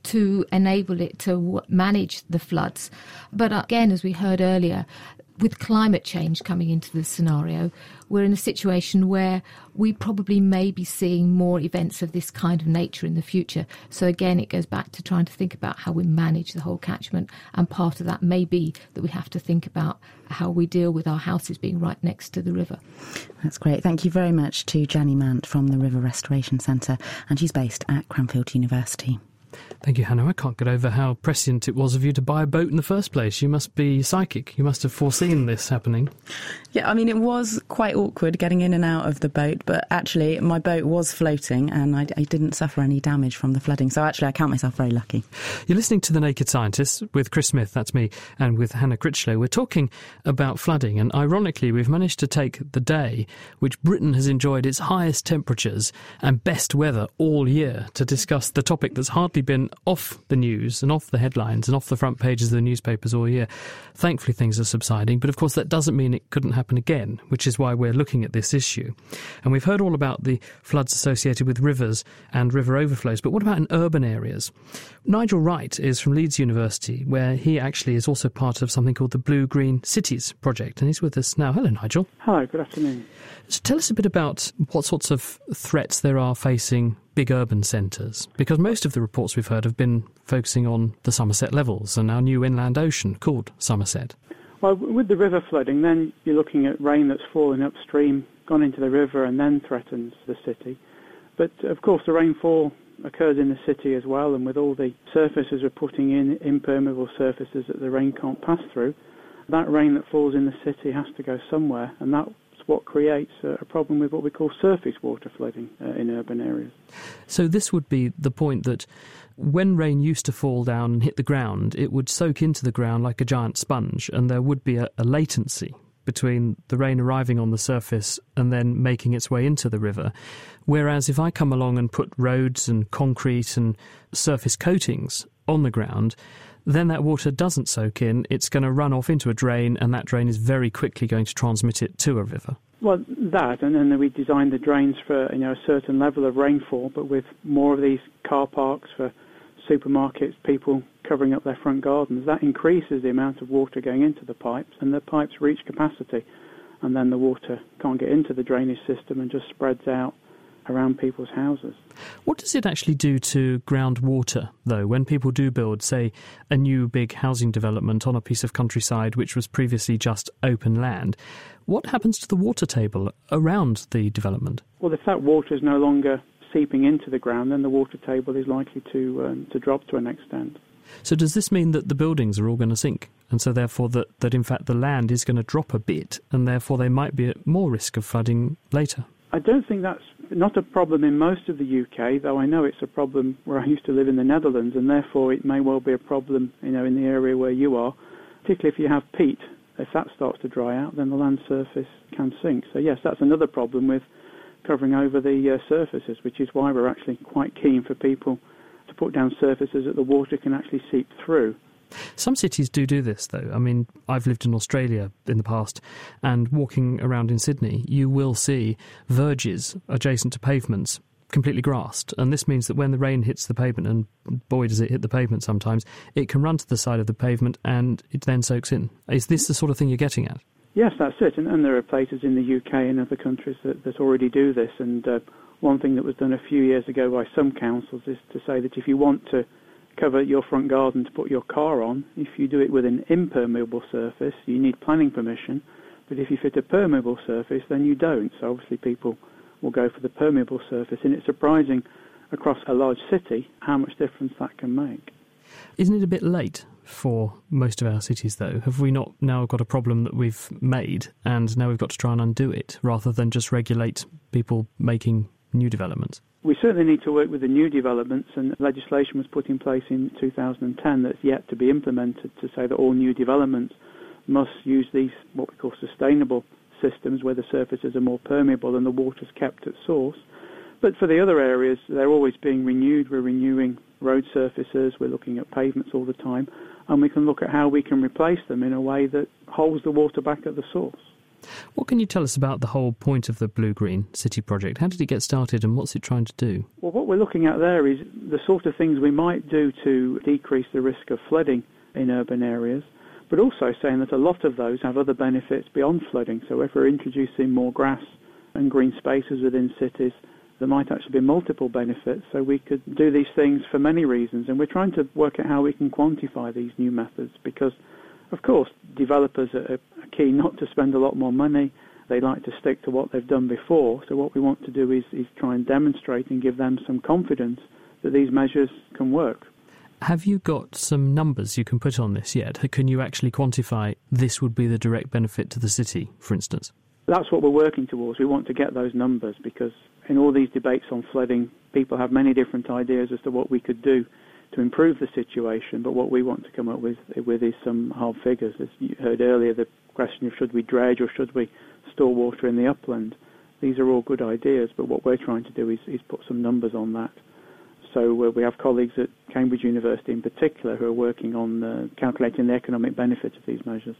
to enable it to manage the floods. But again, as we heard earlier, with climate change coming into the scenario, we're in a situation where we probably may be seeing more events of this kind of nature in the future. So again, it goes back to trying to think about how we manage the whole catchment, and part of that may be that we have to think about how we deal with our houses being right next to the river. That's great. Thank you very much to Jenny Mant from the River Restoration Centre, and she's based at Cranfield University. Thank you, Hannah. I can't get over how prescient it was of you to buy a boat in the first place. You must be psychic. You must have foreseen this happening. Yeah, I mean, it was quite awkward getting in and out of the boat, but actually, my boat was floating and I, I didn't suffer any damage from the flooding. So actually, I count myself very lucky. You're listening to The Naked Scientists with Chris Smith, that's me, and with Hannah Critchlow. We're talking about flooding, and ironically, we've managed to take the day which Britain has enjoyed its highest temperatures and best weather all year to discuss the topic that's hardly been off the news and off the headlines and off the front pages of the newspapers all year. Thankfully, things are subsiding, but of course, that doesn't mean it couldn't happen again, which is why we're looking at this issue. And we've heard all about the floods associated with rivers and river overflows, but what about in urban areas? Nigel Wright is from Leeds University, where he actually is also part of something called the Blue Green Cities project, and he's with us now. Hello, Nigel. Hello, good afternoon. So tell us a bit about what sorts of threats there are facing big urban centres, because most of the reports we've heard have been focusing on the Somerset levels and our new inland ocean called Somerset. Well, with the river flooding, then you're looking at rain that's fallen upstream, gone into the river, and then threatens the city. But of course, the rainfall occurs in the city as well, and with all the surfaces we're putting in, impermeable surfaces that the rain can't pass through, that rain that falls in the city has to go somewhere, and that what creates a problem with what we call surface water flooding uh, in urban areas. So, this would be the point that when rain used to fall down and hit the ground, it would soak into the ground like a giant sponge, and there would be a, a latency between the rain arriving on the surface and then making its way into the river. Whereas if I come along and put roads and concrete and surface coatings on the ground, then that water doesn't soak in, it's going to run off into a drain, and that drain is very quickly going to transmit it to a river. Well, that, and then we designed the drains for you know a certain level of rainfall, but with more of these car parks for supermarkets, people covering up their front gardens, that increases the amount of water going into the pipes, and the pipes reach capacity, and then the water can't get into the drainage system and just spreads out around people's houses. What does it actually do to groundwater, though, when people do build, say, a new big housing development on a piece of countryside which was previously just open land? What happens to the water table around the development? Well, if that water is no longer seeping into the ground, then the water table is likely to um, to drop to an extent. So does this mean that the buildings are all going to sink, and so therefore that, that in fact the land is going to drop a bit, and therefore they might be at more risk of flooding later? I don't think that's not a problem in most of the UK, though I know it's a problem where I used to live in the Netherlands, and therefore it may well be a problem, you know, in the area where you are, particularly if you have peat. If that starts to dry out, then the land surface can sink. So yes, that's another problem with covering over the uh, surfaces, which is why we're actually quite keen for people to put down surfaces that the water can actually seep through. Some cities do do this, though. I mean, I've lived in Australia in the past, and walking around in Sydney, you will see verges adjacent to pavements completely grassed. And this means that when the rain hits the pavement, and boy, does it hit the pavement sometimes, it can run to the side of the pavement and it then soaks in. Is this the sort of thing you're getting at? Yes, that's it. And, and there are places in the UK and other countries that, that already do this. And uh, one thing that was done a few years ago by some councils is to say that if you want to cover your front garden to put your car on. If you do it with an impermeable surface, you need planning permission. But if you fit a permeable surface, then you don't. So obviously people will go for the permeable surface. And it's surprising across a large city how much difference that can make. Isn't it a bit late for most of our cities, though? Have we not now got a problem that we've made and now we've got to try and undo it rather than just regulate people making new developments? We certainly need to work with the new developments, and legislation was put in place in 2010 that's yet to be implemented to say that all new developments must use these, what we call sustainable systems, where the surfaces are more permeable and the water's kept at source. But for the other areas, they're always being renewed. We're renewing road surfaces, we're looking at pavements all the time, and we can look at how we can replace them in a way that holds the water back at the source. What can you tell us about the whole point of the Blue Green City project? How did it get started and what's it trying to do? Well, what we're looking at there is the sort of things we might do to decrease the risk of flooding in urban areas, but also saying that a lot of those have other benefits beyond flooding. So if we're introducing more grass and green spaces within cities, there might actually be multiple benefits. So we could do these things for many reasons, and we're trying to work out how we can quantify these new methods because of course, developers are keen not to spend a lot more money. They like to stick to what they've done before. So what we want to do is, is try and demonstrate and give them some confidence that these measures can work. Have you got some numbers you can put on this yet? Can you actually quantify this would be the direct benefit to the city, for instance? That's what we're working towards. We want to get those numbers because in all these debates on flooding, people have many different ideas as to what we could do to improve the situation. But what we want to come up with with is some hard figures. As you heard earlier, the question of should we dredge or should we store water in the upland. These are all good ideas, but what we're trying to do is, is put some numbers on that. So uh, we have colleagues at Cambridge University in particular who are working on uh, calculating the economic benefit of these measures.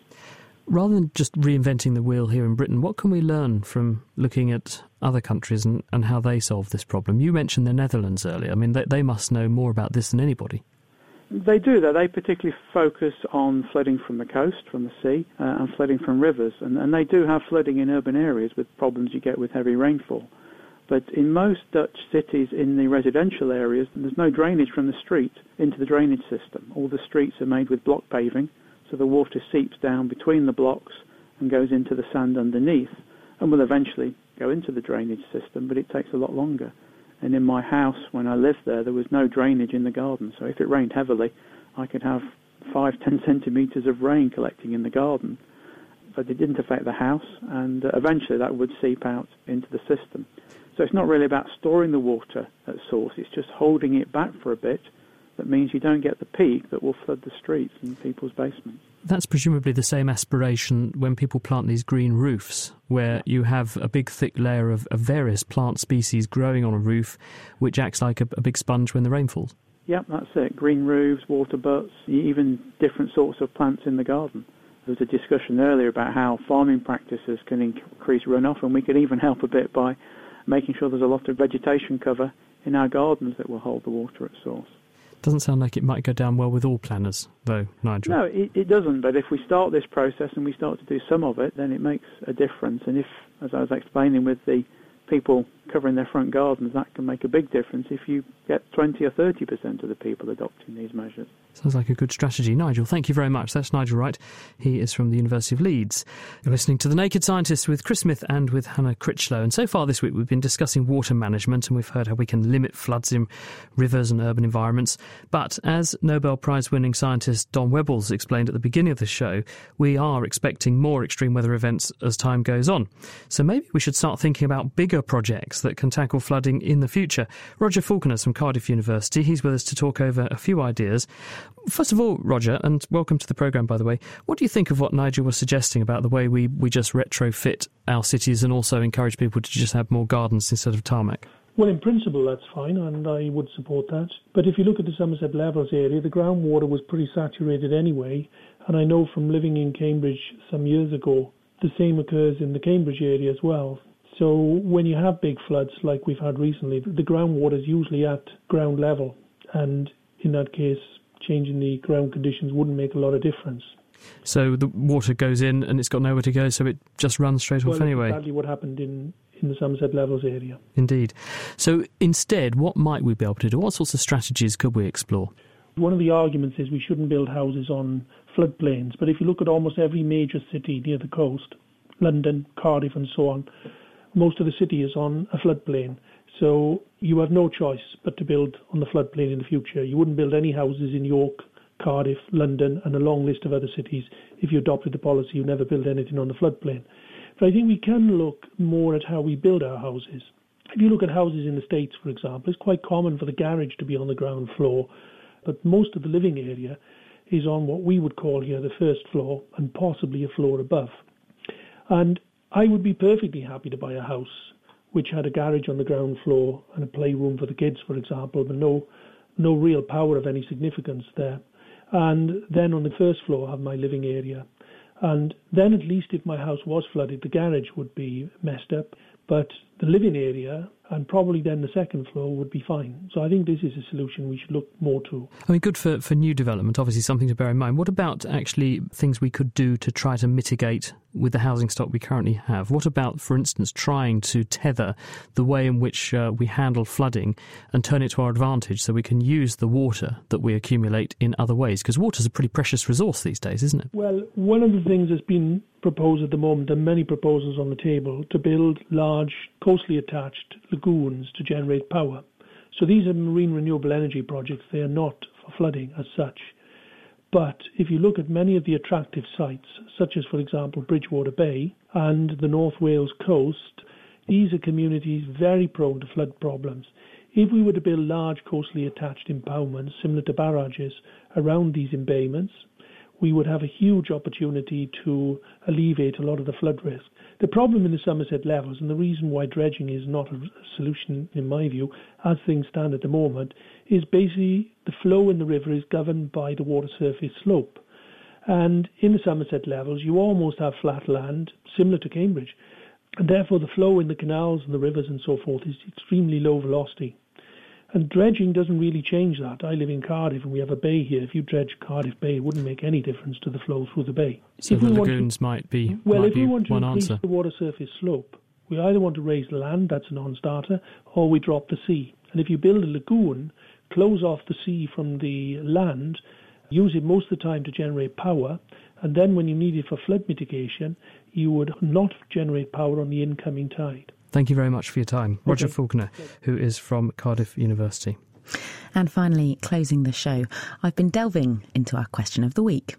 Rather than just reinventing the wheel here in Britain, what can we learn from looking at other countries and, and how they solve this problem? You mentioned the Netherlands earlier. I mean, they, they must know more about this than anybody. They do that. They particularly focus on flooding from the coast, from the sea, uh, and flooding from rivers. And, and they do have flooding in urban areas with problems you get with heavy rainfall. But in most Dutch cities in the residential areas, there's no drainage from the street into the drainage system. All the streets are made with block paving, so the water seeps down between the blocks and goes into the sand underneath and will eventually go into the drainage system, but it takes a lot longer. And in my house, when I lived there, there was no drainage in the garden. So if it rained heavily, I could have five, ten centimetres of rain collecting in the garden. But it didn't affect the house, and uh, eventually that would seep out into the system. So it's not really about storing the water at source, it's just holding it back for a bit that means you don't get the peak that will flood the streets and people's basements. That's presumably the same aspiration when people plant these green roofs, where you have a big thick layer of, of various plant species growing on a roof, which acts like a, a big sponge when the rain falls. Yep, that's it. Green roofs, water butts, even different sorts of plants in the garden. There was a discussion earlier about how farming practices can increase runoff, and we can even help a bit by making sure there's a lot of vegetation cover in our gardens that will hold the water at source. Doesn't sound like it might go down well with all planners, though, Nigel. No, it, it doesn't. But if we start this process and we start to do some of it, then it makes a difference. And if, as I was explaining with the people covering their front gardens, that can make a big difference if you get 20 or 30% of the people adopting these measures. Sounds like a good strategy. Nigel, thank you very much. That's Nigel Wright. He is from the University of Leeds. You're listening to The Naked Scientist with Chris Smith and with Hannah Critchlow. And so far this week, we've been discussing water management and we've heard how we can limit floods in rivers and urban environments. But as Nobel Prize winning scientist Don Wuebbles explained at the beginning of the show, we are expecting more extreme weather events as time goes on. So maybe we should start thinking about bigger projects that can tackle flooding in the future. Roger Falconer from Cardiff University, he's with us to talk over a few ideas. First of all, Roger, and welcome to the programme, by the way, what do you think of what Nigel was suggesting about the way we, we just retrofit our cities and also encourage people to just have more gardens instead of tarmac? Well, in principle, that's fine, and I would support that. But if you look at the Somerset Levels area, the groundwater was pretty saturated anyway, and I know from living in Cambridge some years ago, the same occurs in the Cambridge area as well. So when you have big floods like we've had recently, the groundwater is usually at ground level, and in that case, changing the ground conditions wouldn't make a lot of difference. So the water goes in and it's got nowhere to go, so it just runs straight well, off anyway. Exactly what happened in in the Somerset Levels area. Indeed. So instead, what might we be able to do? What sorts of strategies could we explore? One of the arguments is we shouldn't build houses on floodplains, but if you look at almost every major city near the coast, London, Cardiff, and so on, most of the city is on a floodplain. So you have no choice but to build on the floodplain in the future. You wouldn't build any houses in York, Cardiff, London, and a long list of other cities if you adopted the policy you never build anything on the floodplain. But I think we can look more at how we build our houses. If you look at houses in the States, for example, it's quite common for the garage to be on the ground floor, but most of the living area is on what we would call here the first floor and possibly a floor above. And I would be perfectly happy to buy a house which had a garage on the ground floor and a playroom for the kids, for example, but no no real power of any significance there. And then on the first floor have my living area. And then at least if my house was flooded, the garage would be messed up, but the living area and probably then the second floor would be fine. So I think this is a solution we should look more to. I mean, good for, for new development, obviously something to bear in mind. What about actually things we could do to try to mitigate with the housing stock we currently have? What about, for instance, trying to tether the way in which uh, we handle flooding and turn it to our advantage so we can use the water that we accumulate in other ways? Because water is a pretty precious resource these days, isn't it? Well, one of the things that's been proposed at the moment, and many proposals on the table, to build large coastally attached lagoons to generate power. So these are marine renewable energy projects. They are not for flooding as such. But if you look at many of the attractive sites, such as, for example, Bridgwater Bay and the North Wales coast, these are communities very prone to flood problems. If we were to build large coastally attached impoundments similar to barrages around these embayments, we would have a huge opportunity to alleviate a lot of the flood risk. The problem in the Somerset levels, and the reason why dredging is not a solution, in my view, as things stand at the moment, is basically the flow in the river is governed by the water surface slope. And in the Somerset levels, you almost have flat land, similar to Cambridge. And therefore, the flow in the canals and the rivers and so forth is extremely low velocity. And dredging doesn't really change that. I live in Cardiff and we have a bay here. If you dredge Cardiff Bay, it wouldn't make any difference to the flow through the bay. So if the lagoons to, might be well. might if be we want to increase answer. the water surface slope, we either want to raise the land, that's a non-starter, or we drop the sea. And if you build a lagoon, close off the sea from the land, use it most of the time to generate power, and then when you need it for flood mitigation, you would not generate power on the incoming tide. Thank you very much for your time. Roger Falconer, who is from Cardiff University. And finally, closing the show, I've been delving into our question of the week.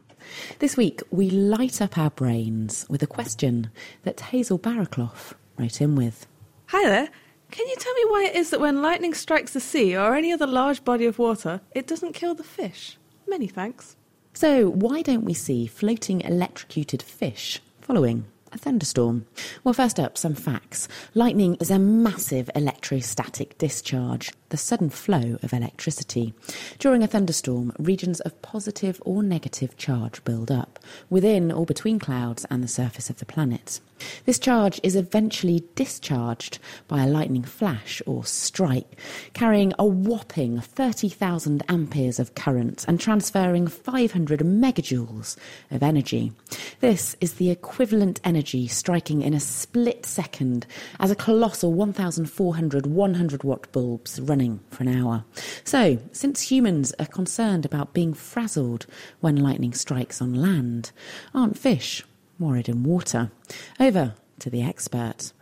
This week, we light up our brains with a question that Hazel Barraclough wrote in with. Hi there. Can you tell me why it is that when lightning strikes the sea or any other large body of water, it doesn't kill the fish? Many thanks. So, why don't we see floating electrocuted fish following a thunderstorm? Well, first up, some facts. Lightning is a massive electrostatic discharge, the sudden flow of electricity. During a thunderstorm, regions of positive or negative charge build up, within or between clouds and the surface of the planet. This charge is eventually discharged by a lightning flash or strike, carrying a whopping 30,000 amperes of current and transferring 500 megajoules of energy. This is the equivalent energy striking in a split second as a colossal 1,400 100 watt bulbs running for an hour. So, since humans are concerned about being frazzled when lightning strikes on land, aren't fish worried in water? Over to the expert.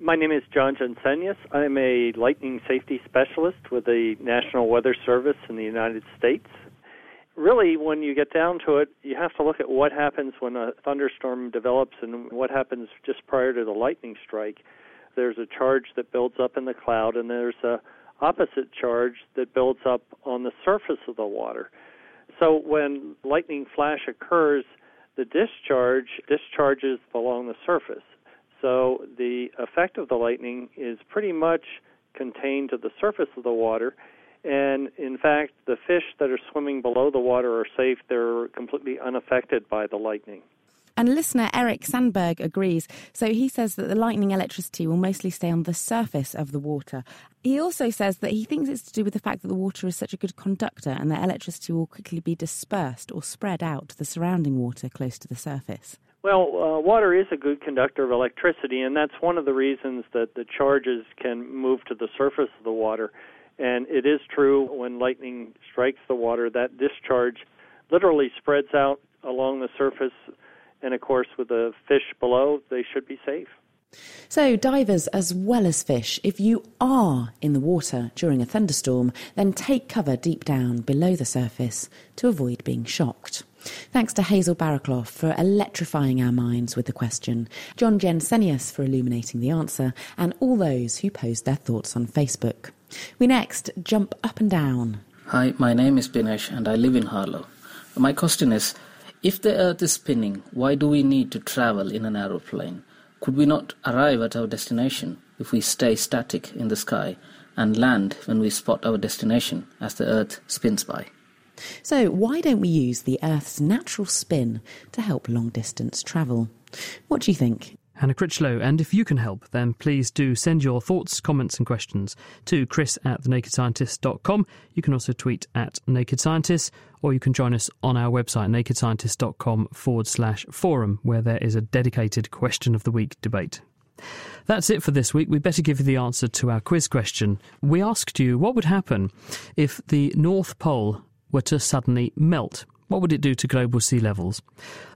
My name is John Jensenius. I'm a lightning safety specialist with the National Weather Service in the United States. Really, when you get down to it, you have to look at what happens when a thunderstorm develops and what happens just prior to the lightning strike. There's a charge that builds up in the cloud, and there's a opposite charge that builds up on the surface of the water. So when lightning flash occurs, the discharge discharges along the surface. So the effect of the lightning is pretty much contained to the surface of the water. And in fact, the fish that are swimming below the water are safe. They're completely unaffected by the lightning. And listener Eric Sandberg agrees. So he says that the lightning electricity will mostly stay on the surface of the water. He also says that he thinks it's to do with the fact that the water is such a good conductor and that electricity will quickly be dispersed or spread out to the surrounding water close to the surface. Well, uh, water is a good conductor of electricity, and that's one of the reasons that the charges can move to the surface of the water. And it is true when lightning strikes the water, that discharge literally spreads out along the surface. And of course, with the fish below, they should be safe. So, divers as well as fish, if you are in the water during a thunderstorm, then take cover deep down below the surface to avoid being shocked. Thanks to Hazel Barraclough for electrifying our minds with the question, John Jensenius for illuminating the answer, and all those who posed their thoughts on Facebook. We next jump up and down. Hi, my name is Binesh and I live in Harlow. My question is if the Earth is spinning, why do we need to travel in an aeroplane? Could we not arrive at our destination if we stay static in the sky and land when we spot our destination as the Earth spins by? So, why don't we use the Earth's natural spin to help long distance travel? What do you think? Hannah Critchlow, and if you can help, then please do send your thoughts, comments, and questions to chris at thenakedscientist.com. You can also tweet at Naked Scientist, or you can join us on our website, nakedscientist.com forward slash forum, where there is a dedicated question of the week debate. That's it for this week. We'd better give you the answer to our quiz question. We asked you what would happen if the North Pole were to suddenly melt. What would it do to global sea levels?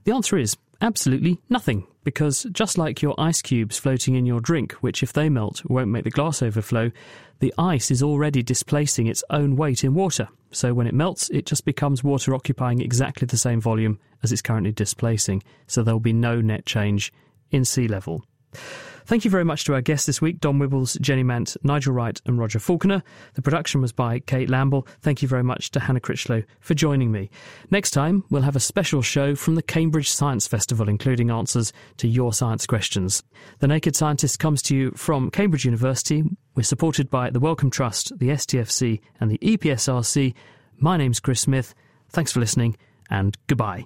The answer is absolutely nothing, because just like your ice cubes floating in your drink, which if they melt won't make the glass overflow, the ice is already displacing its own weight in water. So when it melts, it just becomes water occupying exactly the same volume as it's currently displacing. So there will be no net change in sea level. Thank you very much to our guests this week, Don Wuebbles, Jenny Mant, Nigel Wright, and Roger Falconer. The production was by Kate Lamble. Thank you very much to Hannah Critchlow for joining me. Next time, we'll have a special show from the Cambridge Science Festival, including answers to your science questions. The Naked Scientist comes to you from Cambridge University. We're supported by the Wellcome Trust, the STFC, and the EPSRC. My name's Chris Smith. Thanks for listening, and goodbye.